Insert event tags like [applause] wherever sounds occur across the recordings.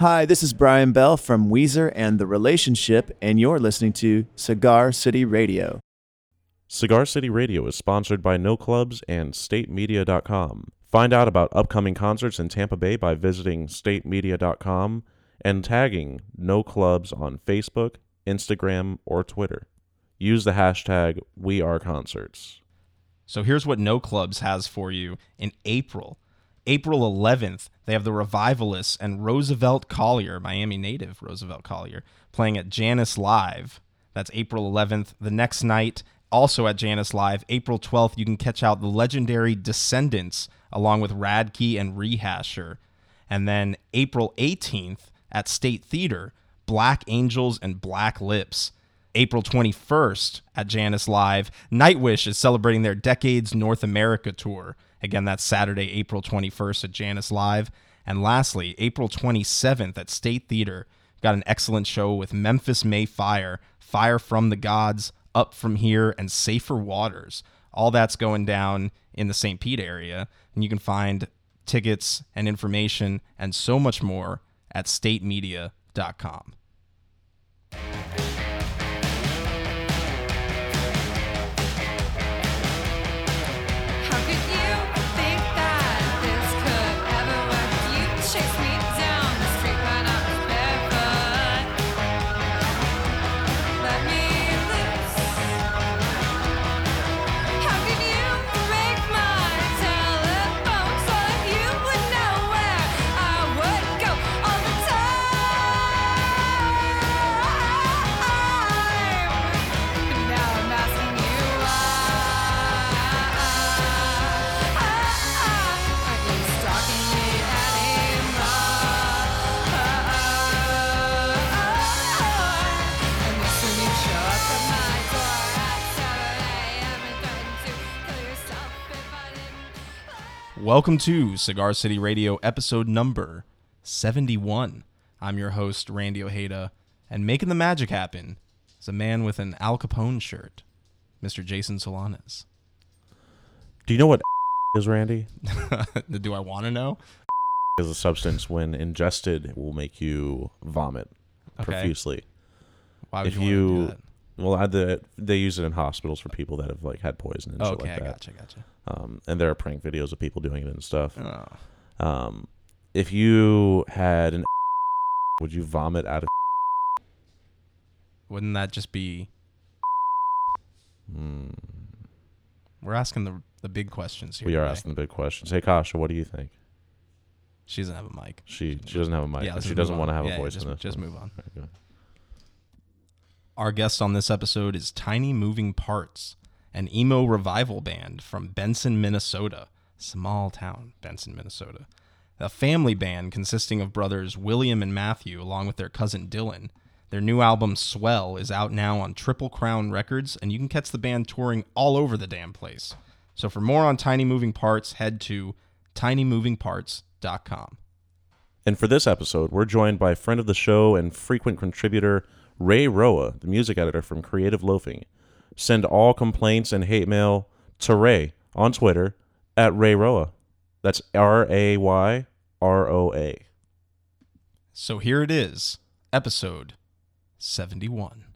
Hi, this is Brian Bell from Weezer and The Relationship, and you're listening to Cigar City Radio. Cigar City Radio is sponsored by No Clubs and StateMedia.com. Find out about upcoming concerts in Tampa Bay by visiting StateMedia.com and tagging No Clubs on Facebook, Instagram, or Twitter. Use the hashtag WeAreConcerts. So here's what No Clubs has for you in April. April 11th, they have the Revivalists and Roosevelt Collier, Miami native Roosevelt Collier, playing at Jannus Live. That's April 11th. The next night, also at Jannus Live, April 12th, you can catch out the legendary Descendants along with Radkey and Rehasher. And then April 18th at State Theater, Black Angels and Black Lips. April 21st at Jannus Live, Nightwish is celebrating their Decades North America tour. Again, that's Saturday, April 21st at Jannus Live. And lastly, April 27th at State Theater, got an excellent show with Memphis May Fire, Fire from the Gods, Up from Here, and Safer Waters. All that's going down in the St. Pete area. And you can find tickets and information and so much more at statemedia.com. Welcome to Cigar City Radio, episode number 71. I'm your host, Randy Ojeda, and making the magic happen is a man with an Al Capone shirt, Mr. Jason Solanas. Do you know what [laughs] is, Randy? [laughs] Do I want to know? [laughs] Is a substance when ingested will make you vomit Okay. profusely. Why would if you, want to do that? Well, I, the, they use it in hospitals for people that have like had poison and shit okay, like that. gotcha, gotcha. Um, and there are prank videos of people doing it and stuff. Oh. Um, if you had an, [laughs] would you vomit out of? [laughs] Wouldn't that just be? Hmm. We're asking the the big questions here. we are today. asking the big questions. Hey, Kasha, what do you think? She doesn't have a mic. She she doesn't have a mic. yeah, she doesn't want to have Yeah, a yeah, voice just, in this. just one. move on. Our guest on this episode is Tiny Moving Parts, an emo revival band from Benson, Minnesota. Small town, Benson, Minnesota. A family band consisting of brothers William and Matthew, along with their cousin Dylan. Their new album, Swell, is out now on Triple Crown Records, and you can catch the band touring all over the damn place. So for more on Tiny Moving Parts, head to tinymovingparts.com. And for this episode, we're joined by a friend of the show and frequent contributor Ray Roa, the music editor from Creative Loafing. Send all complaints and hate mail to Ray on Twitter at Ray Roa. That's R A Y R O A. So here it is, episode 71.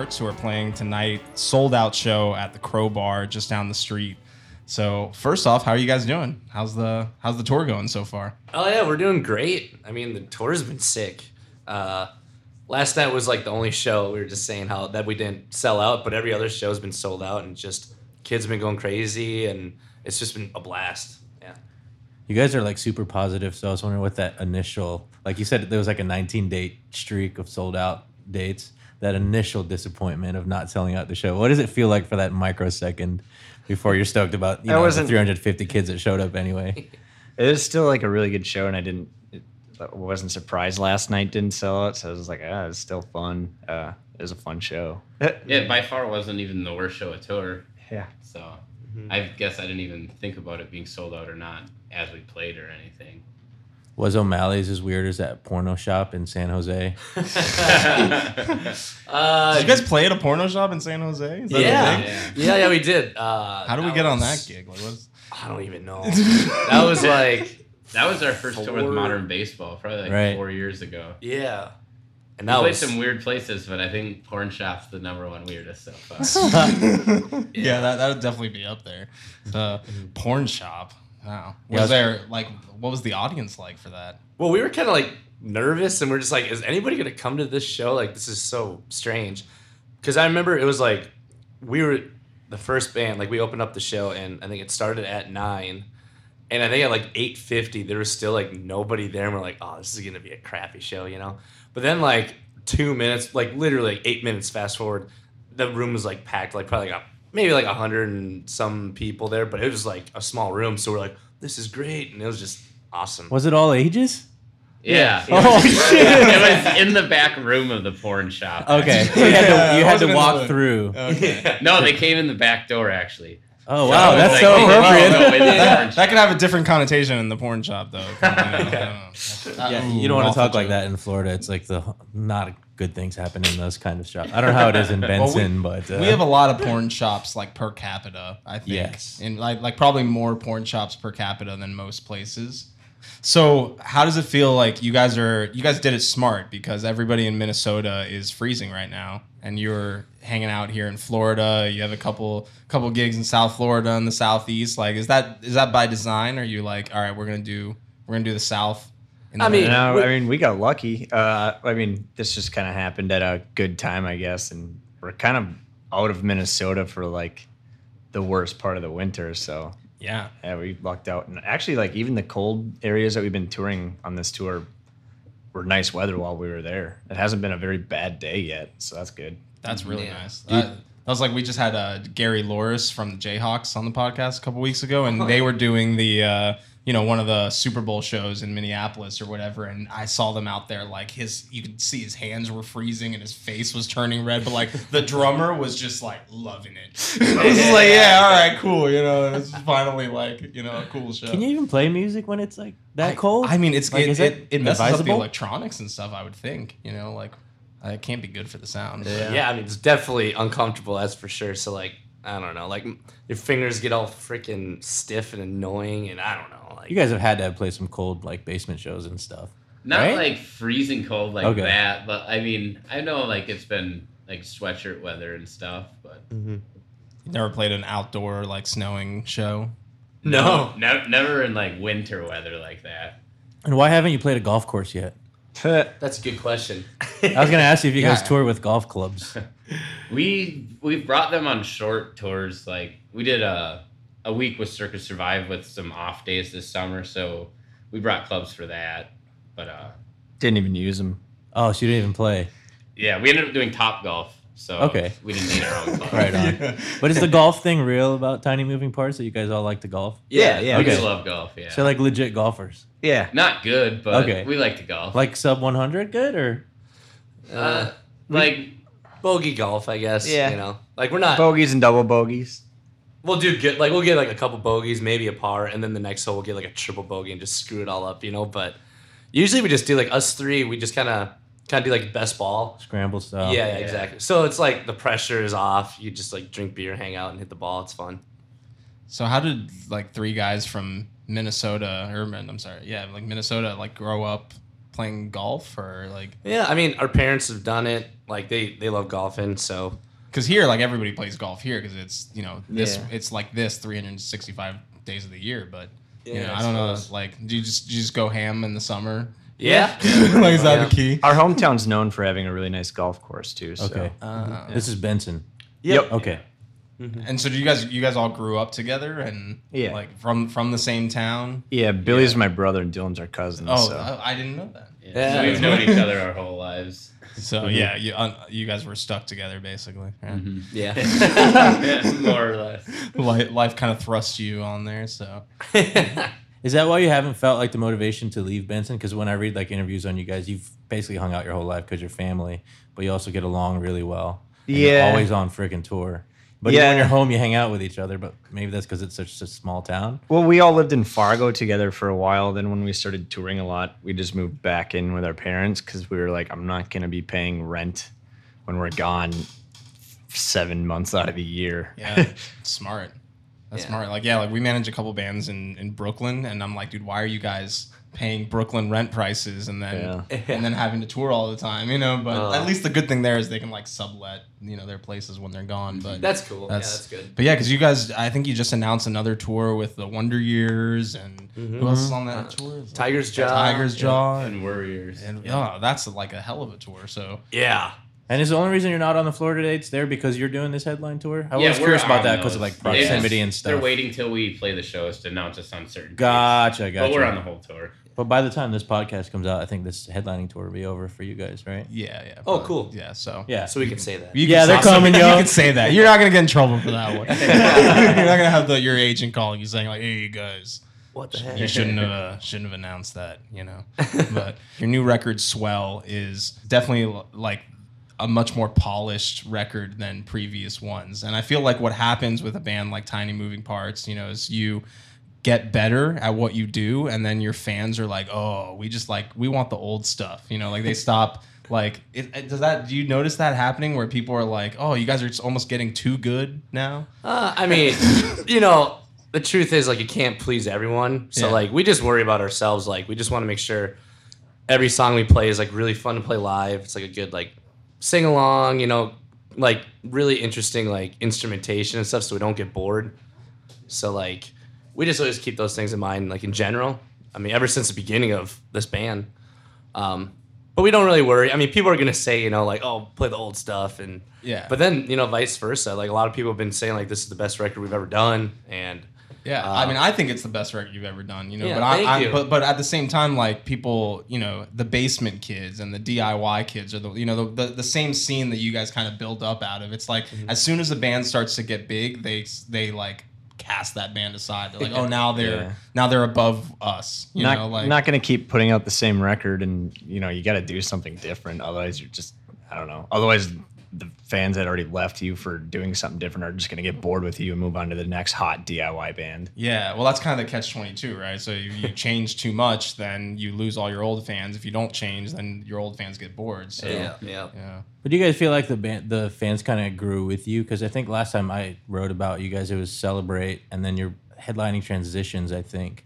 Moving Parts, who are playing tonight. Sold out show at the Crowbar just down the street. So first off, how are you guys doing? How's the how's the tour going so far? Oh yeah, we're doing great. I mean, the tour's been sick. Uh, last night was like the only show we were just saying how that we didn't sell out, but every other show's been sold out, and just kids have been going crazy, and it's just been a blast. Yeah. You guys are like super positive, so I was wondering what that initial, like you said, there was like a 19 date streak of sold out dates. That initial disappointment of not selling out the show. What does it feel like for that microsecond before you're stoked about you I know the wasn't- 350 kids that showed up anyway. [laughs] It was still like a really good show, and I didn't. It, wasn't surprised last night didn't sell out, so I was like, ah, it's still fun. Uh, it was a fun show. [laughs] Yeah, by far wasn't even the worst show at tour. Yeah. So I guess I didn't even think about it being sold out or not as we played or anything. Was O'Malley's as weird as that porno shop in San Jose? [laughs] [laughs] Uh, Did you guys play at a porno shop in San Jose? Is that a yeah. thing? Yeah. yeah, yeah, we did. Uh, How do we that get on that gig? Like, what's I don't even know. [laughs] that was like, That was our first tour with modern baseball, probably like Right. four years ago. yeah, and We that played was some weird places, but I think Porn Shop's the number one weirdest so far. yeah, that that would definitely be up there. The porn shop. Wow. Was Yeah. there like what was the audience like for that? Well, we were kind of like nervous, and we're just like, is anybody gonna come to this show? Like, this is so strange. Because I remember it was like we were the first band. Like, we opened up the show, and I think it started at nine, and I think at like eight fifty, there was still like nobody there, and we're like, oh, this is gonna be a crappy show, you know. But then like two minutes, like literally like eight minutes fast forward, the room was like packed, like probably like a, maybe like a hundred and some people there, but it was like a small room, so we're like, this is great, and it was just awesome. Was it all ages? yeah. Oh [laughs] shit! it was in the back room of the porn shop. Okay, so [laughs] you had to, you had to walk through. Okay. [laughs] No, they came in the back door actually. Oh wow, So that's it's so appropriate. no, that, porn that could have a different connotation in the porn shop, though. You know, don't. Yeah, Ooh, you don't want to talk like that in Florida. It's like the not good things happen in those kind of shops. I don't know how it is in [laughs] Well, we- Benson, but uh, we have a lot of porn shops like per capita. I think, Yes. and like like probably more porn shops per capita than most places. So how does it feel like you guys are you guys did it smart because everybody in Minnesota is freezing right now, and you're hanging out here in Florida. You have a couple couple gigs in South Florida and the Southeast. Like, is that is that by design? Or are you like, all right, we're gonna do we're gonna do the South? In I mean, winter? No, we- I mean we got lucky. Uh, I mean this just kind of happened at a good time, I guess, and we're kind of out of Minnesota for like the worst part of the winter. So yeah. yeah, we lucked out. And actually, like even the cold areas that we've been touring on this tour were nice weather while we were there. It hasn't been a very bad day yet, so that's good. That's really Yeah. nice. That, that was like we just had uh, Gary Louris from the Jayhawks on the podcast a couple weeks ago, and they were doing the uh, you know one of the Super Bowl shows in Minneapolis or whatever, and I saw them out there like his you could see his hands were freezing and his face was turning red, but like the drummer was just like loving it. [laughs] I was like, yeah, all right, cool, you know, it's finally like you know a cool show. Can you even play music when it's like that I- cold? I mean, it's Like, it, is it, that it messes up the electronics and stuff. I would think, you know, like uh, it can't be good for the sound. but- Yeah. I mean, it's definitely uncomfortable, that's for sure. So, like, I don't know, like, your fingers get all freaking stiff and annoying, and I don't know, like, you guys have had to play some cold like basement shows and stuff. Not Right? like freezing cold like Okay. that, but I mean, I know like it's been like sweatshirt weather and stuff, but You never played an outdoor like snowing show. no. never, never in like winter weather like that. And why haven't you played a golf course yet? That's a good question. I was gonna ask you if you [laughs] guys Yeah. tour with golf clubs. [laughs] We we've brought them on short tours. Like we did a a week with Circa Survive with some off days this summer, so we brought clubs for that. But uh, Didn't even use them. Oh, so you didn't even play. yeah, we ended up doing Top Golf, so Okay. we didn't need our own [laughs] club. Right on. But is the golf thing real about tiny moving parts that you guys all like to golf? Yeah, yeah. We Okay. just love golf. Yeah, So like legit golfers. Yeah. not good, but Okay. we like to golf. Like sub 100 good or uh, like Bogey golf, I guess. Yeah. You know, like, we're not, Bogeys and double bogeys. we'll do good, like, we'll get like a couple bogeys, maybe a par, and then the next hole we'll get like a triple bogey and just screw it all up, you know, but usually we just do like us three, we just kind of, kind of do like best ball. scramble stuff. yeah, yeah, exactly. So it's like the pressure is off. You just like drink beer, hang out, and hit the ball. It's fun. So how did like three guys from Minnesota or I'm sorry, yeah, like Minnesota like grow up playing golf or like Yeah, I mean, our parents have done it. Like they they love golfing, so because here like everybody plays golf here because it's you know this Yeah. it's like this 365 days of the year, but you Yeah, know I I don't know suppose. like do you just do you just go ham in the summer? Yeah. [laughs] like is that Yeah. the key? Our hometown's known for having a really nice golf course too. So. Okay. Uh, This is Benson. Yep. Okay. And so do you guys you guys all grew up together and Yeah. like from from the same town? Yeah, Billy's my brother and Dylan's our cousin. Oh, so. I, I didn't know that. Yeah. We've known each other our whole lives. So yeah, you uh, you guys were stuck together basically. Yeah. Yeah. [laughs] Yeah, more or less. Life, life kind of thrusts you on there. So [laughs] Is that why you haven't felt like the motivation to leave Benson? Because when I read like interviews on you guys, you've basically hung out your whole life because you're family, but you also get along really well. And you're Yeah. always on freaking tour. But even when you're home, you hang out with each other. But maybe that's because it's such a small town. Well, we all lived in Fargo together for a while. Then when we started touring a lot, we just moved back in with our parents because we were like, I'm not going to be paying rent when we're gone seven months out of the year. yeah, smart. That's Yeah. smart. Like yeah, like we manage a couple bands in in Brooklyn, and I'm like, dude, why are you guys paying Brooklyn rent prices and then Yeah. [laughs] and then having to tour all the time? You know, but Uh. at least the good thing there is they can like sublet you know their places when they're gone. But That's cool. That's- yeah, that's good. But yeah, because you guys, I think you just announced another tour with the Wonder Years, and who else is on that tour? Tigers Jaw. Tigers Jaw, and, And Worriers. and oh, that's like a hell of a tour. So Yeah. And is the only reason you're not on the Florida dates there because you're doing this headline tour? I Yeah, was we're curious about on that because of those. like proximity They- and stuff. They're stuff. waiting till we play the shows to announce us on certain. dates. Gotcha, gotcha. But we're on the whole tour. But by the time this podcast comes out, I think this headlining tour will be over for you guys, right? yeah, yeah. Oh, but- cool. Yeah, so Yeah. So we can say that. You Yeah, can they're say- coming, [laughs] You yo. can say that. You're not gonna get in trouble for that one. [laughs] You're not gonna have the, your agent calling you saying like, "Hey, you guys, What the heck? you shouldn't have uh, shouldn't have announced that." You know. But [laughs] your new record, "Swell," is definitely l- like a much more polished record than previous ones. And I feel like what happens with a band like Tiny Moving Parts, you know, is you get better at what you do and then your fans are like oh we just like we want the old stuff you know like they stop like it, it- does that do you notice that happening where people are like oh you guys are just almost getting too good now Uh, I mean, [laughs] you know, the truth is like you can't please everyone. So Yeah. like we just worry about ourselves. Like we just want to make sure every song we play is like really fun to play live. It's like a good like sing along, you know, like really interesting like instrumentation and stuff so we don't get bored. So like we just always keep those things in mind like in general. I mean, ever since the beginning of this band. Um but we don't really worry. I mean, people are gonna say, you know, like, "Oh, play the old stuff," and Yeah. But then, you know, vice versa. Like a lot of people have been saying, like, "This is the best record we've ever done," and yeah Uh, i mean i think it's the best record you've ever done you know Yeah, but I, I but but at the same time like people you know the basement kids and the diy kids are the you know the, the, the same scene that you guys kind of build up out of it's like Mm-hmm. as soon as the band starts to get big they they like cast that band aside they're like [laughs] oh now they're Yeah. now they're above us you not know like not going to keep putting out the same record, and you know you got to do something different. Otherwise, you're just I don't know. Otherwise, the fans that already left you for doing something different are just going to get bored with you and move on to the next hot DIY band. Yeah, well, that's kind of the catch twenty two, right? So if you [laughs] change too much, then you lose all your old fans. If you don't change, then your old fans get bored. So yeah, yeah. yeah. But do you guys feel like the band, the fans kind of grew with you? Because I think last time I wrote about you guys, it was celebrate, and then you're headlining transitions, I think,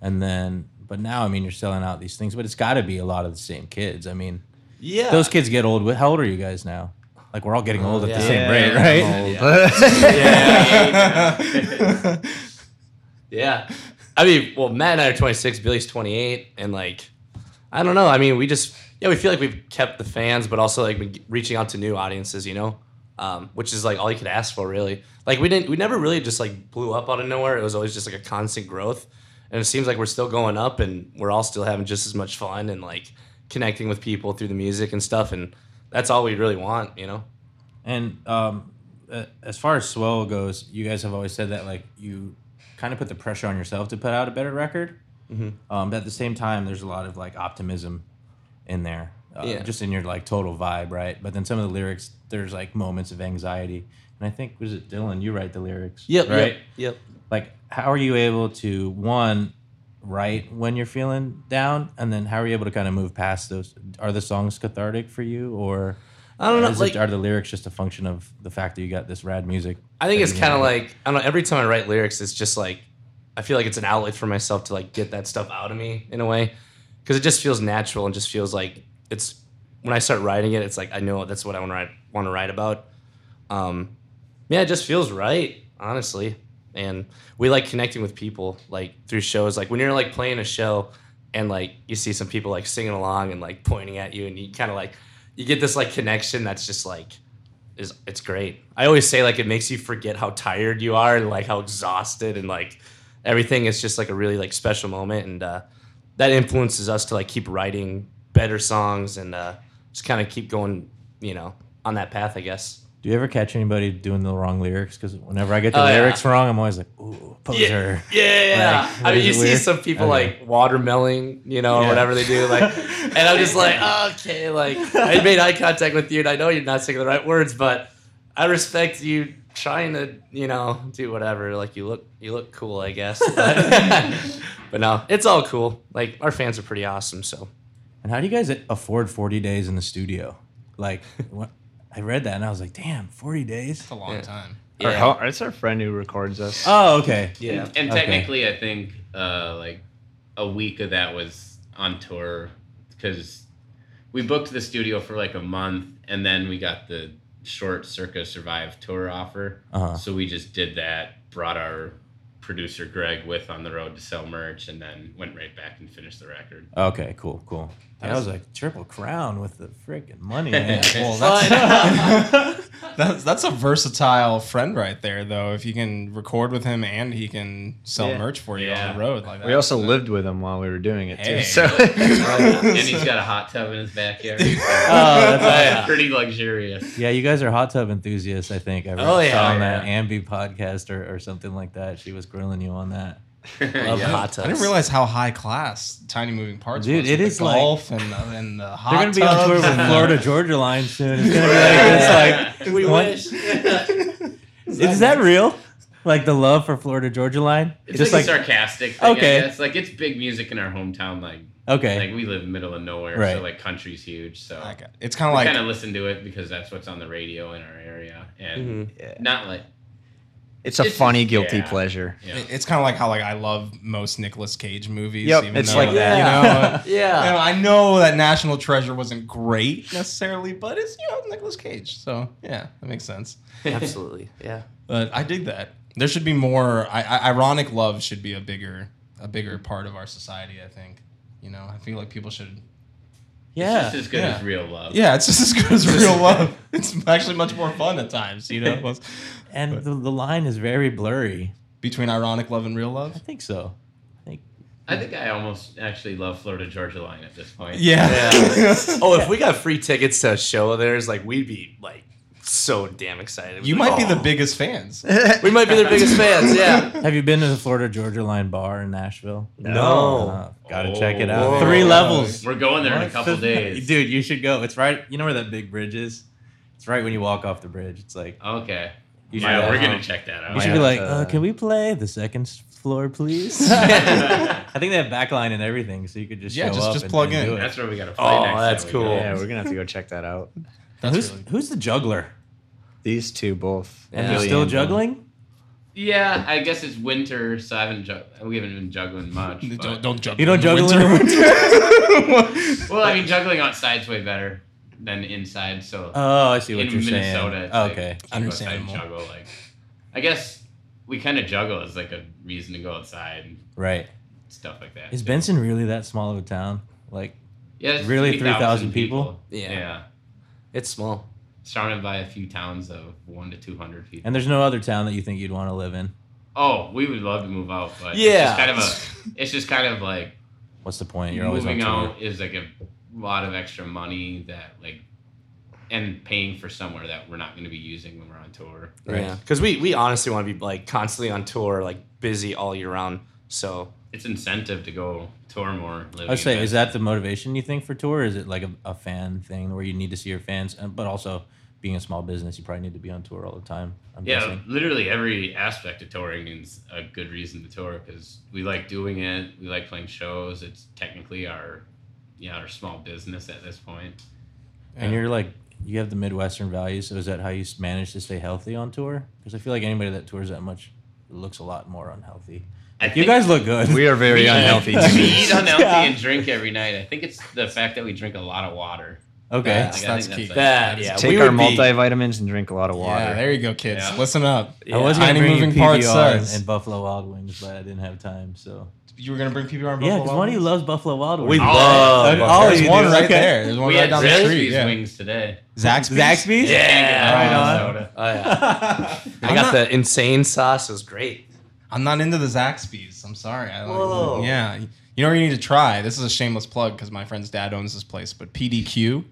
and then. But now, I mean, you're selling out these things, but it's got to be a lot of the same kids. I mean, Yeah. those kids get old. How old are you guys now? Like we're all getting old at the yeah. same rate, right? [laughs] [laughs] Yeah. I mean, well, Matt and I are 26, Billy's 28, and like, I don't know. I mean, we just, yeah, we feel like we've kept the fans, but also like been reaching out to new audiences, you know, um, which is like all you could ask for, really. Like, we didn't, we never really just like blew up out of nowhere. It was always just like a constant growth. And it seems like we're still going up and we're all still having just as much fun and like connecting with people through the music and stuff. And that's all we really want, you know? And um, as far as swell goes, you guys have always said that like you kind of put the pressure on yourself to put out a better record. Mm-hmm. Um, but at the same time, there's a lot of like optimism in there, uh, Yeah. just in your like total vibe, right? But then some of the lyrics, there's like moments of anxiety. And I think was it Dylan? You write the lyrics, yep, right? Yep. Yep. Like, how are you able to one write when you're feeling down, and then how are you able to kind of move past those? Are the songs cathartic for you, or I don't know. Like, it, are the lyrics just a function of the fact that you got this rad music? I think it's kind of like I don't know. Every time I write lyrics, it's just like I feel like it's an outlet for myself to like get that stuff out of me in a way, because it just feels natural and just feels like it's when I start writing it, it's like I know that's what I want to write want to write about. Um, yeah, it just feels right, honestly. And we like connecting with people like through shows. Like when you're like playing a show and like you see some people like singing along and like pointing at you, and you kind of like you get this like connection that's just like is it's great. I always say like it makes you forget how tired you are and like how exhausted and like everything is just like a really like special moment and uh, that influences us to like keep writing better songs and uh, just kind of keep going, you know, on that path, I guess. Do you ever catch anybody doing the wrong lyrics? Because whenever I get the Oh, yeah. lyrics wrong, I'm always like, "Ooh, poser." Yeah, yeah. Like, I mean, you see weird? some people Okay. like watermelon, you know, or whatever they do, like, [laughs] and I'm just like, okay, like, I made eye contact with you, and I know you're not saying the right words, but I respect you trying to, you know, do whatever. Like, you look, you look cool, I guess. [laughs] But, [laughs] but no, it's all cool. Like, our fans are pretty awesome, so. And how do you guys afford 40 days in the studio? Like, what, I read that and I was like, damn, 40 days? It's a long Yeah. time. Our Yeah. ho- it's our friend who records us. Oh, okay. Yeah. And Okay. technically, I think uh, like a week of that was on tour because we booked the studio for like a month, and then we got the short Circa Survive tour offer. Uh-huh. So we just did that. Brought our producer Greg with on the road to sell merch, and then went right back and finished the record. Okay, cool, cool. I was like, triple crown with the freaking money, [laughs] man. Well, that's, [laughs] [laughs] that's that's a versatile friend right there, though. If you can record with him and he can sell Yeah. merch for you Yeah. on the road, like that. we also lived with him while we were doing it Hey. too. So and he's got a hot tub in his backyard. Oh, oh, that's yeah. pretty luxurious. Yeah, you guys are hot tub enthusiasts, I think. I read, Oh, yeah. saw on Oh, that. Ambi podcast or, or something like that. She was grilling you on that. [laughs] Love Yeah. hot I didn't realize how high class Tiny Moving Parts Dude, was. it with is like- golf and uh, and the hot [laughs] They're gonna be on tour tubs with and, Florida Georgia Line soon. It's gonna be like [laughs] this, like we what- wish. Is that real? Like the love for Florida Georgia Line? It's Just like, like a sarcastic thing. Okay. I guess. Like it's big music in our hometown. Like okay, like we live middle of nowhere, Right. so like country's huge. So Okay. It's kind of like kind of listen to it because that's what's on the radio in our area, and Yeah. not like it's a It's- funny guilty yeah. pleasure. you know, it- it's kind of like how like I love most Nicolas Cage movies. Yep, even it's though, like that. You know, Yeah. you know, I know that National Treasure wasn't great necessarily, but it's you know Nicolas Cage, so yeah, that makes sense. [laughs] Absolutely. Yeah. But I dig that. There should be more. I, I, ironic love should be a bigger a bigger part of our society. I think. You know, I feel like people should. yeah. it's just as good yeah. as real love. Yeah, it's just as good as [laughs] real love. It's actually much more fun at times. You know, [laughs] And the, the line is very blurry. between ironic love and real love. I think so. I think I think I almost actually love Florida Georgia Line at this point. Yeah. [laughs] Oh, if we got free tickets to a show of theirs, like we'd be like so damn excited. You We'd might be the biggest fans. "Oh." We might be their biggest fans. Yeah. [laughs] Have you been to the Florida Georgia Line bar in Nashville? No. Uh, gotta check it out. Whoa. Three levels. We're going there in a couple days. [laughs] Dude, you should go. It's right. You know where that big bridge is? It's right when you walk off the bridge. It's like Okay. You should yeah, we're gonna check that out. you should be like, Uh, uh, can we play the second floor, please? [laughs] I [laughs] think they have backline and everything, so you could just Yeah, show just- up just and- plug and in. do it. That's where we gotta play Oh, next. that's time we cool. Yeah, we're gonna have to go check that out. That's who's really who's the juggler? These two both. Yeah. And they're still and Dylan. juggling? Yeah, I guess it's winter, so I haven't ju- we haven't been juggling much. don't don't juggle. You don't in the juggle in the winter? [laughs] well, I mean, juggling outside's way better than inside. So Oh, I see what in you're Minnesota, saying. it's okay. like, you go outside and Understandable. juggle. Like, I guess we kind of juggle as like a reason to go outside Right. stuff like that. Is too. Benson really that small of a town? Like, Yeah, it's really 3,000 people? Yeah. Yeah. It's small. surrounded by a few towns of one to two hundred people. and there's no other town that you think you'd want to live in? oh, we would love to move out, but Yeah. it's just kind of a. [laughs] It's just kind of like What's the point? You're always on moving out is like a lot of extra money that like, and paying for somewhere that we're not going to be using when we're on tour. Right. Yeah. Because we we honestly want to be like constantly on tour, like busy all year round. So It's incentive to go tour more. I would say, is that the motivation you think for tour? Or is it like a, a fan thing where you need to see your fans, and, but also being a small business, you probably need to be on tour all the time? I'm Yeah, guessing. literally every aspect of touring is a good reason to tour because we like doing it. We like playing shows. It's technically our, yeah, our small business at this point. And you're like, you have the Midwestern values. So is that how you manage to stay healthy on tour? Because I feel like anybody that tours that much looks a lot more unhealthy. I You guys look good. We are very we- unhealthy. [laughs] We eat unhealthy Yeah. and drink every night. I think it's the fact that we drink a lot of water. okay. That's- Like, I that's think key. like- that yeah, Take we our would be- multivitamins and drink a lot of water. Yeah, there you go, kids. Yeah. Listen up. I was gonna Tiny bring moving you parts PBR and, and Buffalo Wild Wings, but I didn't have time. So You were gonna bring PBR and yeah, Buffalo because one of loves Buffalo Wild Wings. We Oh, love. Buffalo. Oh, There's one right Okay. there. There's one we right had down the Zaxby's street. Yeah. wings today. Zaxby's. Zaxby's? Yeah. Right on. Oh, yeah. [laughs] I got not- the insane sauce. It was great. I'm not into the Zaxby's. I'm sorry. I like, Whoa. Yeah. You know what you need to try? This is a shameless plug because my friend's dad owns this place, but PDQ.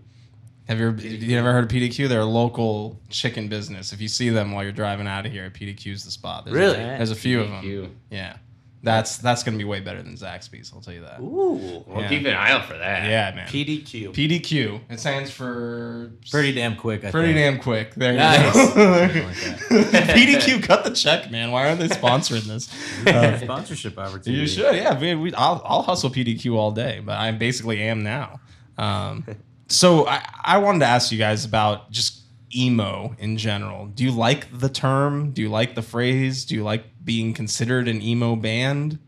Have you ever, you ever heard of PDQ? They're a local chicken business. If you see them while you're driving out of here, PDQ's the spot. There's Really? A, there's a few of them. Yeah. That's that's gonna be way better than Zaxby's. I'll tell you that. Ooh. We'll Yeah. keep an eye out for that. Yeah, man. PDQ. PDQ. It stands for Pretty damn quick. I pretty think. damn quick. There Nice. you go. [laughs] Like. PDQ, cut the check, man. Why aren't they sponsoring this? Uh, Sponsorship opportunity. you should, yeah. We, we, I'll, I'll hustle PDQ all day, but I basically am now. Um, [laughs] so I, I wanted to ask you guys about just emo in general. Do you like the term? Do you like the phrase? Do you like being considered an emo band?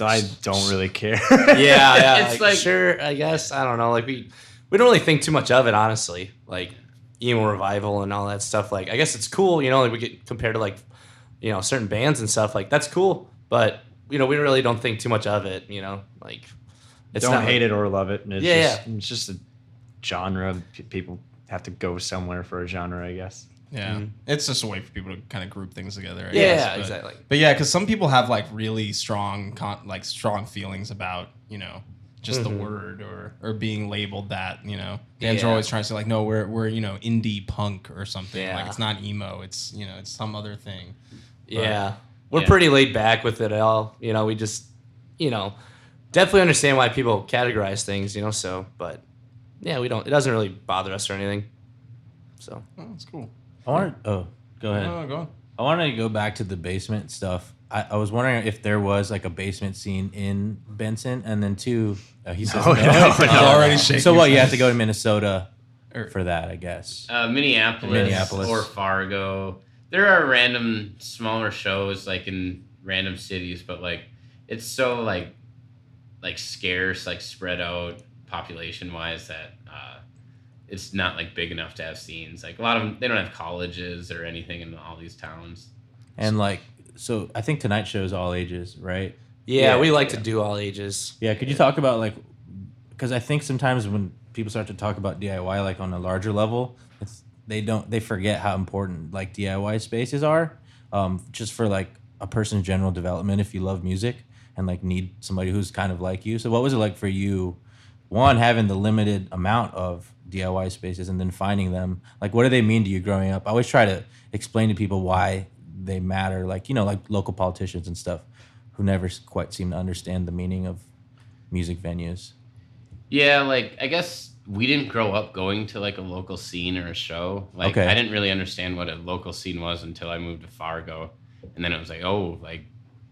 I don't really care. [laughs] yeah, yeah. It's like, like- sure, I guess. I don't know. Like we we don't really think too much of it, honestly. Like emo revival and all that stuff. Like I guess it's cool, you know, like we get compared to like you know, certain bands and stuff, like that's cool. But you know, we really don't think too much of it, you know. Like it's don't not hate it or love it. And it's Yeah, just, It's just a genre. People have to go somewhere for a genre, I guess. Yeah, mm-hmm. it's just a way for people to kind of group things together. I Yeah, guess, yeah, but- exactly. But yeah, because some people have like really strong, con- like strong feelings about you know just the mm-hmm. word or or being labeled that. You know, bands are always trying to say like, no, we're we're you know indie punk or something. Like it's not emo. It's you know it's some other thing. Yeah. We're Yeah. pretty laid back with it all. You know, we just, you know, definitely understand why people categorize things, you know, so, but yeah, we don't, it doesn't really bother us or anything. So, Oh, that's cool. I wanted. Oh, go ahead. Oh, go on. I wanted to go back to the basement stuff. I, I was wondering if there was like a basement scene in Benson, and then two, uh, he says [laughs] No, no. no, He's no. already shaking. So what? his You have to go to Minnesota Or- for that, I guess. Uh, Minneapolis, Minneapolis. or Fargo. There are random smaller shows like in random cities, but like it's so like like scarce, like spread out population wise that uh, it's not like big enough to have scenes. Like a lot of them, they don't have colleges or anything in all these towns. And like, so I think tonight shows all ages, right? yeah, Yeah, we like to do all ages. Yeah. Could you talk about like, because I think sometimes when people start to talk about DIY like on a larger level, it's they don't they forget how important like DIY spaces are, um, just for like a person's general development. If you love music and like need somebody who's kind of like you, so what was it like for you? One having the limited amount of DIY spaces and then finding them. Like, what do they mean to you growing up? I always try to explain to people why they matter. Like, you know, like local politicians and stuff who never quite seem to understand the meaning of music venues. Yeah, like I guess we didn't grow up going to like a local scene or a show. Like Okay. I didn't really understand what a local scene was until I moved to Fargo, and then it was like, oh, like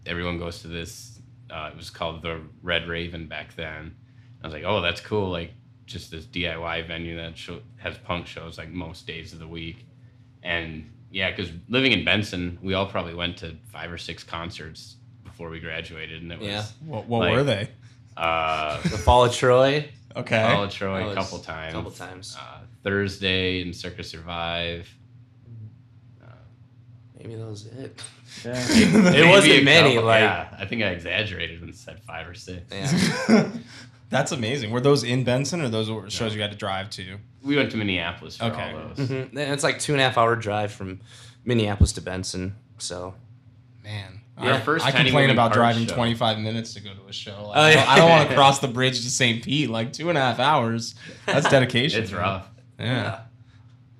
everyone goes to this. Uh, it was called the Red Raven back then. I was like, oh, that's cool. Like just this DIY venue that show, has punk shows like most days of the week, and yeah, because living in Benson, we all probably went to five or six concerts before we graduated, and it was Yeah. What, what Like- were they? uh, The Fall of Troy. Okay. Fall of Troy That a couple times. a couple times. Uh, Thursday and Circa Survive. Maybe that was it. [laughs] Maybe It a wasn't many, couple- like, yeah, I think I exaggerated and said five or six. yeah. [laughs] That's amazing. Were those in Benson or those were shows you had to drive to? We went to Minneapolis for Okay. all those. Mhm. And it's like two and a half hour drive from Minneapolis to Benson. So, Man, Our I, first I complain about driving show. 25 minutes to go to a show. Like, [laughs] Oh, I don't, yeah. I don't want to cross the bridge to St. Pete. Like two and a half hours. That's [laughs] dedication. It's rough. Yeah.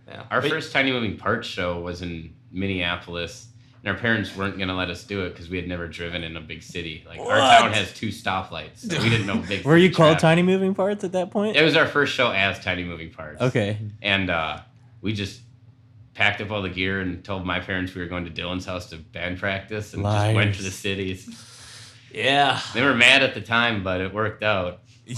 yeah. Our But- first Tiny Moving Parts show was in Minneapolis, and our parents weren't gonna let us do it because we had never driven in a big city. Like our town has two stoplights, so we didn't know big. [laughs] Were you called traffic. Tiny Moving Parts at that point? It was our first show as Tiny Moving Parts. Okay. and uh, we just packed up all the gear and told my parents we were going to Dylan's house to band practice and just went to the cities. yeah. They were mad at the time, but it worked out. [laughs]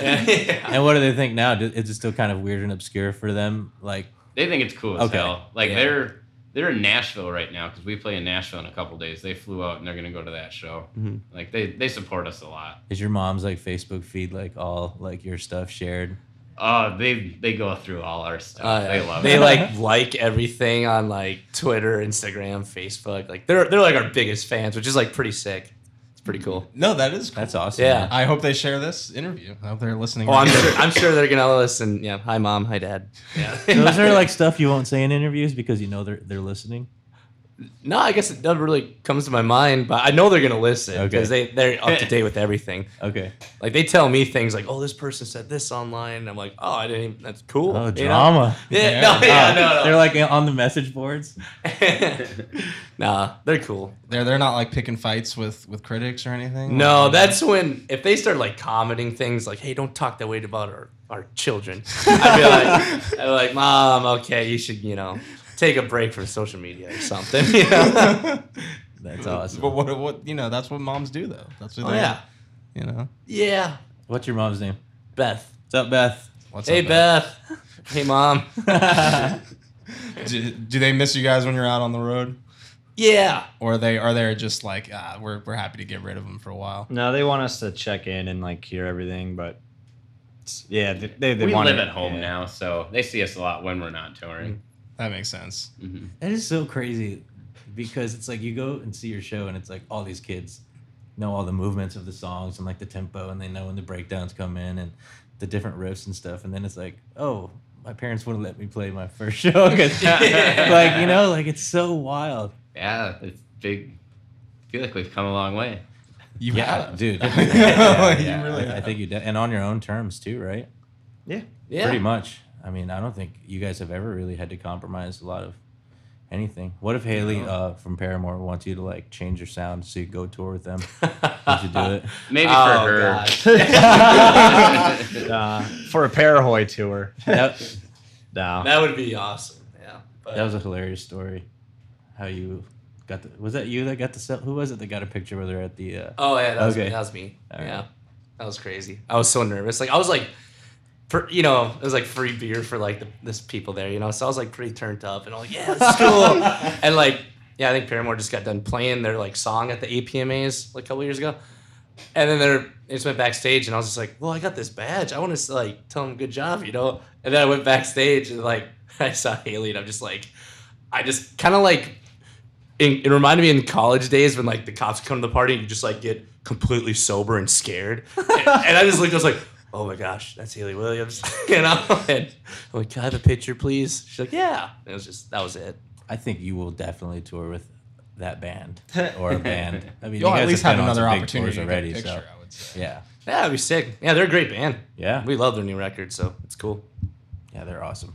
And what do they think now? Do- Is it still kind of weird and obscure for them? Like, They think it's cool as Okay. hell. Like Yeah. they're they're in Nashville right now because we play in Nashville in a couple days. They flew out and they're gonna go to that show. Mhm. Like they they support us a lot. is your mom's like Facebook feed like all like your stuff shared? Oh, they they go through all our stuff. Uh, they love they it. like [laughs] like everything on like Twitter, Instagram, Facebook. Like they're they're like our biggest fans, which is like pretty sick. It's pretty cool. No, that is cool. That's awesome. Yeah. I hope they share this interview. I hope they're listening. Oh, I'm now. sure I'm sure they're gonna listen. Yeah. Hi mom. Hi dad. Yeah. [laughs] Those are like stuff you won't say in interviews because you know they're they're listening. No, I guess it doesn't really comes to my mind, but I know they're gonna listen Okay. because they they're up to [laughs] date with everything. Okay. Like they tell me things like, "Oh, this person said this online." And I'm like, "Oh, I didn't. Even, that's cool." Oh, you know? drama. Yeah, no, yeah, oh, no, They're like on the message boards. [laughs] nah, they're cool. They're they're not like picking fights with with critics or anything. No, Like, that's when if they start like commenting things like, "Hey, don't talk that way about our our children," [laughs] I'd be like, I'd be like, "Mom, okay, you should, you know, take a break from social media or something." You know? [laughs] That's awesome. But what what you know? That's what moms do though. That's what oh they, yeah, You know. yeah. What's your mom's name? Beth. What's up, Beth? What's Hey, up, Beth. Hey, mom. [laughs] Do, do they miss you guys when you're out on the road, Yeah. or are they are they just like ah, we're we're happy to get rid of them for a while? No, they want us to check in and like hear everything, but yeah, they they, they we want live it- at home yeah. now, so they see us a lot when we're not touring. That makes sense. Mm-hmm. That is so crazy because it's like you go and see your show and it's like all these kids know all the movements of the songs and like the tempo and they know when the breakdowns come in and the different riffs and stuff and then it's like oh my parents wouldn't let me play my first [laughs] show 'cause- [laughs] like you know like it's so wild Yeah, it's big. I feel like we've come a long way. You yeah have. dude [laughs] You yeah, really I, I think you did and on your own terms too right Yeah. Yeah. pretty much I mean I don't think you guys have ever really had to compromise a lot of anything what if Hayley uh, from Paramore wants you to like change your sound so you go tour with them [laughs] would you do it Maybe Oh, for her. gosh. [laughs] [laughs] Uh, for a Parahoy tour. that, No. that would be awesome. Yeah. But that was a hilarious story how you got the was that you that got the cell who was it that got a picture with they're at the uh Oh yeah, that was Okay. me. That was me. All right. yeah, that was crazy. I was so nervous. Like I was like, for you know, it was like free beer for like the this people there. You know, so I was like pretty turned up and I'm like, yeah, is cool. [laughs] and like, yeah, I think Paramore just got done playing their like song at the APMAs like a couple years ago. And then they're, they just went backstage, and I was just like, "Well, I got this badge. I want to like tell them good job, you know." And then I went backstage, and like [laughs] I saw Hayley, and I'm just like, I just kind of like it, it reminded me in college days when like the cops come to the party and you just like get completely sober and scared. and, [laughs] and I just looked, I was like, oh my gosh, that's Hayley Williams, [laughs] you know? [laughs] And I'm like, can I have a picture, please? She's like, yeah. And it was just that was it. I think you will definitely tour with that band [laughs] or a band I mean You'll you at guys least have have another opportunity tours to already get picture. so I would say. yeah Yeah, it'd be sick. Yeah, they're a great band. yeah We love their new record, so it's cool. yeah they're awesome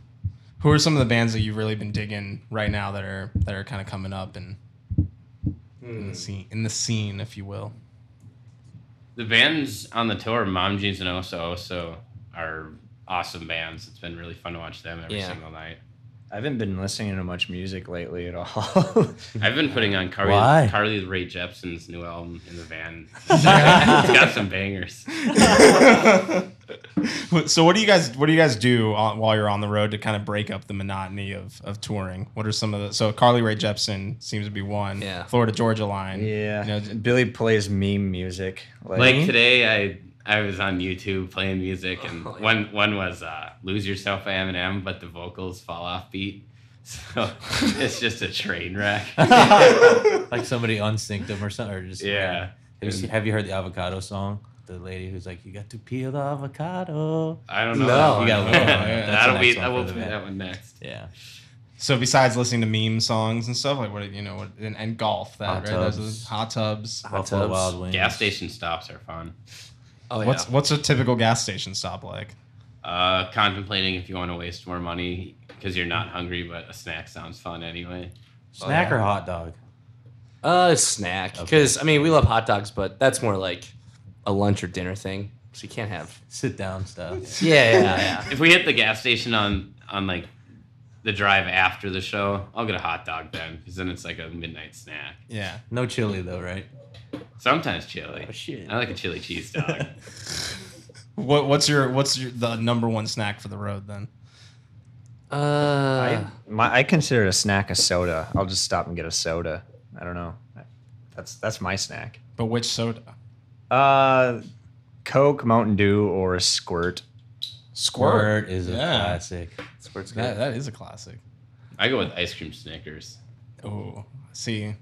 Who are some of the bands that you've really been digging right now that are that are kind of coming up and in the hmm. scene in the scene, if you will? The bands on the tour, Mom Jeans and Oso Oso, are awesome bands. It's been really fun to watch them every Yeah. single night. I haven't been listening to much music lately at all. [laughs] I've been putting on Carly, Why? Carly Rae Jepsen's new album in the van. [laughs] [laughs] it's got some bangers. So what do you guys what do you guys do on, while you're on the road to kind of break up the monotony of, of touring? What are some of the so Carly Rae Jepsen seems to be one. Yeah. Florida Georgia line. yeah. You know, Billy plays meme music. Like today, I I was on YouTube playing music, and Oh, yeah. one one was uh, "Lose Yourself" by Eminem, but the vocals fall off beat, [laughs] so it's just a train wreck. [laughs] like somebody unsynced them or something or just Yeah. have you, seen- have you heard the avocado song the lady who's like you got to peel the avocado I don't know. No. that one. You gotta look it up. yeah. [laughs] That's the That'll be next that one will be that one next. yeah So besides listening to meme songs and stuff, like what you know, what, and, and golf, that Hot right? Those tubs. are hot tubs. Buffalo tubs. Wild Wings Gas station stops are fun. Oh yeah. What's what's a typical gas station stop like? Uh, contemplating if you want to waste more money because you're not hungry, but a snack sounds fun anyway. snack yeah. or hot dog Uh, snack. Because I mean, we love hot dogs, but that's more like a lunch or dinner thing. So you can't have. sit down stuff Yeah, yeah, yeah. If we hit the gas station on on like the drive after the show, I'll get a hot dog then because then it's like a midnight snack. Yeah. no chili though right Sometimes chili. Oh, shit. I like a chili cheese dog. [laughs] What what's your what's your the number one snack for the road then? Uh, I, my, I consider a snack a soda. I'll just stop and get a soda. I don't know. That's that's my snack. But which soda? Uh, Coke, Mountain Dew, or a Squirt. squirt is a Yeah. classic Squirt's That, that is a classic. I go with ice cream Snickers. Oh, see,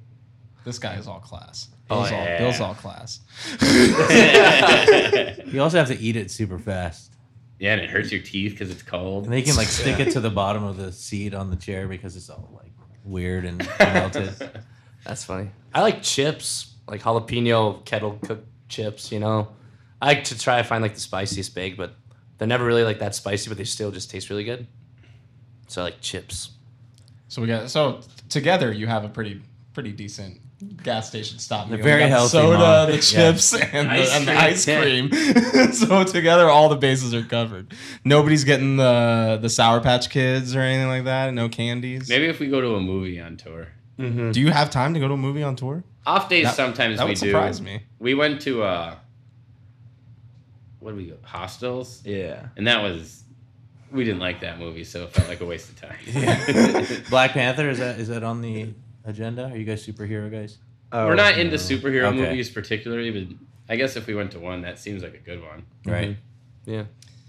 this guy is all class. Oh, Bill's, yeah. all, Bill's all class. [laughs] you also have to eat it super fast Yeah, and it hurts your teeth because it's cold. and they can like stick it to the [laughs] bottom of the seat on the chair because it's all like weird and [laughs] melted. That's funny. I like chips, like jalapeno kettle cooked chips. You know, I like to try to find like the spiciest bag, but they're never really like that spicy, but they still just taste really good. So I like chips. So we got so together you have a pretty pretty decent gas station stop. They're meal. very got healthy, The soda, Mom. the Yeah. chips, and, the, Ice and the cream. ice cream. [laughs] so together, all the bases are covered. Nobody's getting the the Sour Patch Kids or anything like that. No candies. Maybe if we go to a movie on tour. Do you have time to go to a movie on tour? Off days That- sometimes that we would do. surprise me. We went to uh what do we go? Hostels? Yeah. And that was we didn't like that movie, so it felt like a waste of time. [laughs] Black Panther is that is that on the agenda? Are you guys superhero guys? We're not into superhero Okay. movies particularly, but I guess if we went to one, that seems like a good one. Right. Yeah.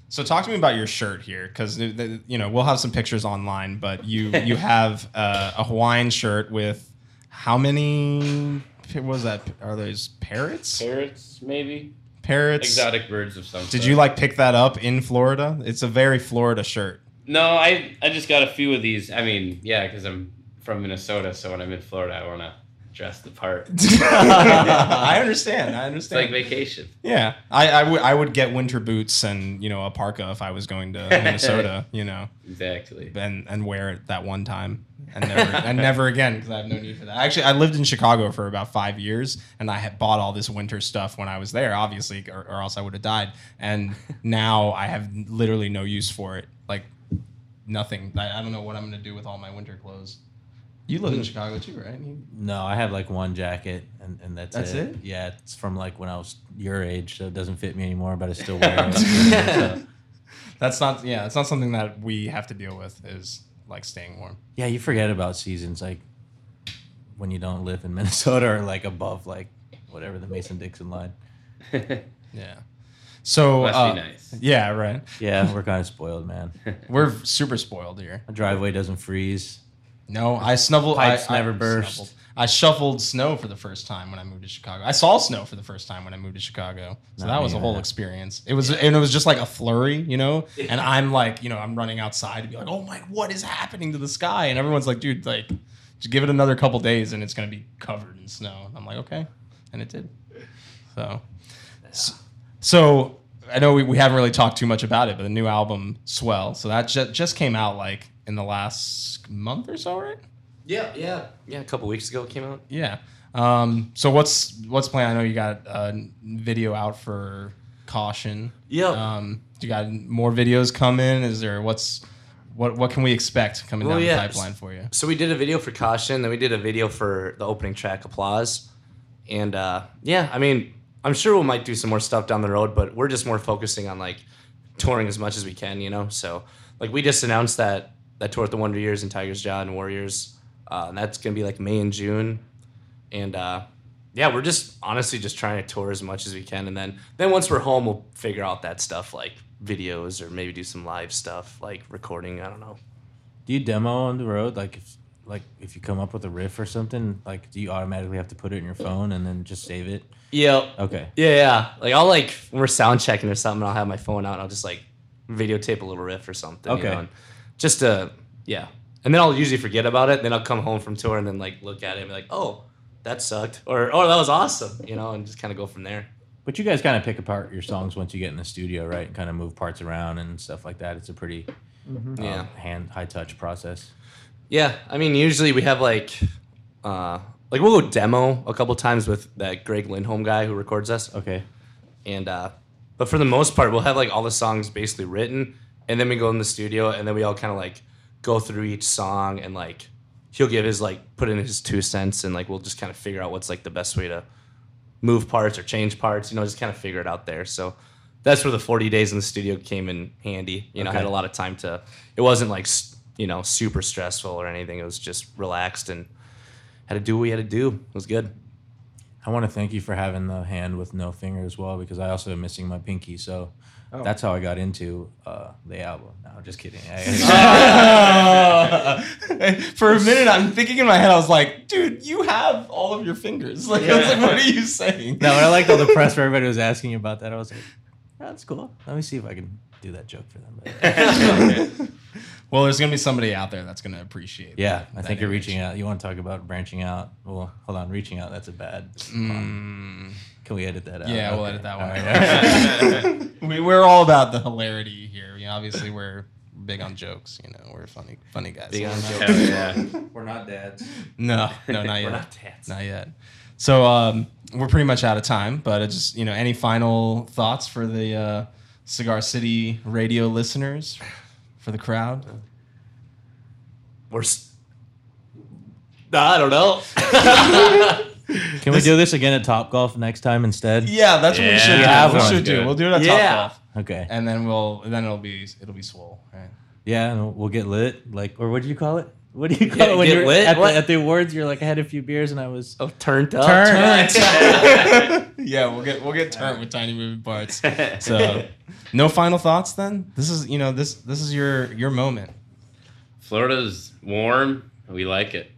So talk to me about your shirt here, because you know we'll have some pictures online, but you [laughs] you have uh, a Hawaiian shirt with how many? What was that? Are those parrots? Parrots, maybe Parrots. exotic birds of some. Did sort. you like pick that up in Florida? It's a very Florida shirt. No, I I just got a few of these. I mean, yeah, because I'm from Minnesota, so when I'm in Florida, I want to dress the part. [laughs] I understand. I understand. like vacation. yeah, I, I would I would get winter boots and you know a parka if I was going to Minnesota. [laughs] You know, Exactly. and and wear it that one time and never and never again because I have no need for that. Actually, I lived in Chicago for about five years, and I had bought all this winter stuff when I was there, obviously, or, or else I would have died. And now I have literally no use for it. Like nothing. I, I don't know what I'm gonna do with all my winter clothes. You live in Chicago too, right? You- No, I have like one jacket and, and that's, That's it. it? Yeah, it's from like when I was your age, so it doesn't fit me anymore, but I still [laughs] wear it. So- [laughs] That's not. Yeah, it's not something that we have to deal with. Is like staying warm. yeah, you forget about seasons like when you don't live in [laughs] Minnesota or like above like whatever the Mason Dixon line. Yeah. So Must uh, be nice. Yeah, right. Yeah, we're kind of spoiled, man. We're super spoiled here. A driveway doesn't freeze. No, I snubbled. Pipes I, never I burst. snubbled. I shuffled snow for the first time when I moved to Chicago. I saw snow for the first time when I moved to Chicago. So Not that was a whole man. experience. It was and it was just like a flurry, you know. [laughs] And I'm like, you know, I'm running outside to be like, oh my, what is happening to the sky? And everyone's like, dude, like, just give it another couple days and it's gonna be covered in snow. And I'm like, okay, and it did. So, s- so I know we, we haven't really talked too much about it, but the new album, Swell. So that ju- just came out like in the last month or so, right? Yeah, yeah, yeah. A couple weeks ago it came out. Yeah. Um, so what's what's planned? I know you got a video out for Caution. Yep. Um, you got more videos coming? Is there what's what what can we expect coming Well, down yeah. the pipeline for you? So we did a video for Caution, then we did a video for the opening track, Applause. And uh, yeah, I mean, I'm sure we might do some more stuff down the road, but we're just more focusing on like touring as much as we can, you know? So like we just announced that that tour with the Wonder Years and Tigers Jaw and Worriers. Uh, and that's gonna be like May and June. And uh, yeah, we're just honestly just trying to tour as much as we can, and then then once we're home, we'll figure out that stuff like videos or maybe do some live stuff like recording. I don't know. Do you demo on the road? Like if like if you come up with a riff or something, like do you automatically have to put it in your phone and then just save it? Yeah. Okay. Yeah, yeah. Like I'll like when we're sound checking or something, I'll have my phone out and I'll just like videotape a little riff or something. Okay. You know, and just to yeah. And then I'll usually forget about it. Then I'll come home from tour and then like look at it and be like, oh, that sucked, or oh, that was awesome, you know, and just kind of go from there. But you guys kind of pick apart your songs once you get in the studio, right? And kind of move parts around and stuff like that. It's a pretty um, Yeah. hand high touch process. Yeah, I mean, usually we have like, uh, like we'll go demo a couple times with that Greg Lindholm guy who records us. Okay. and uh but for the most part we'll have like all the songs basically written and then we go in the studio and then we all kind of like go through each song and like he'll give his like put in his two cents and like we'll just kind of figure out what's like the best way to move parts or change parts you know just kind of figure it out there. So that's where the 40 days in the studio came in handy. You know I had a lot of time to it wasn't like you know super stressful or anything. It was just relaxed and had to do what we had to do. It was good. I want to thank you for having the hand with no finger as well because I also am missing my pinky. So that's how I got into uh, the album. No, just kidding. [laughs] [laughs] For a minute, I'm thinking in my head, I was like, dude, you have all of your fingers. [laughs] Like, I was like what are you saying? no, but I liked all the press where everybody was asking about that. I was like, that's cool. Let me see if I can do that joke for them. But [laughs] [laughs] Well, there's gonna be somebody out there that's gonna appreciate. yeah, that- I that think you're image. reaching out. You want to talk about branching out? Well, hold on, reaching out. That's a bad. Can we edit that out? Mm. Yeah, we'll edit that one. right. [laughs] we, we're all about the hilarity here. You know, obviously, we're big on jokes. You know, we're funny, funny guys. Big on Hell yeah. We're not dads. No, no, not yet. We're not dads. Not yet. So um, we're pretty much out of time. But it's just you know, any final thoughts for the uh, Cigar City radio listeners, for the crowd? We're. I don't know. [laughs] Can we do this again at Top Golf next time instead? Yeah, that's what we should do. Yeah, we should do. We'll do it at Yeah. Top Golf, Okay. and then we'll then it'll be it'll be swole. Right? Yeah, and we'll get lit. Like, or what do you call it? What do you call Yeah, it when get you're lit? at the, What? at the awards? You're like, I had a few beers and I was Oh, turned up. Turnt. [laughs] [laughs] yeah, we'll get we'll get turnt with tiny moving parts. So, [laughs] no final thoughts then. This is you know this this is your your moment. Florida's warm. We like it.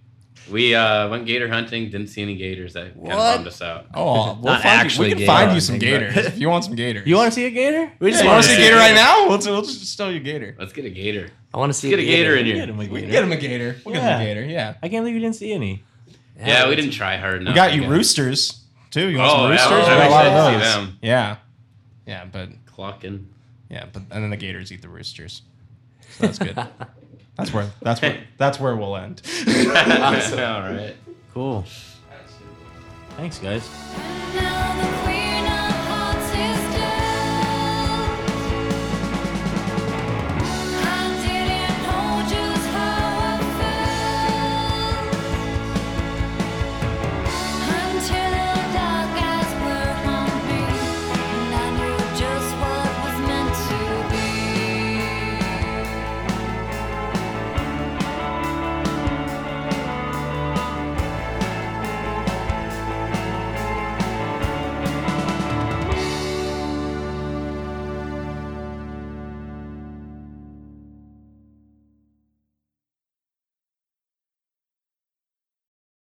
We uh, went gator hunting. Didn't see any gators. That kind of What? bummed us out. Oh, we'll Not find you, we can gator find you some but- gators if you want some gators. You want to see a gator? We just You want want to see a gator right now? We'll, we'll just tell you a gator. Let's get a gator. I want to see Get a gator in Get here. him a We can get him a gator. We'll get him a Yeah. gator. Yeah. I can't believe you didn't see any. Yeah, we didn't try hard enough. We got I you roosters too. You want Oh, some yeah, roosters? I we got a lot of I could see those. them. Yeah. Yeah, but Clocking. yeah, but and then the gators eat the roosters. So that's good. [laughs] that's where that's where [laughs] that's where we'll end. All right. Cool. Thanks, guys. Now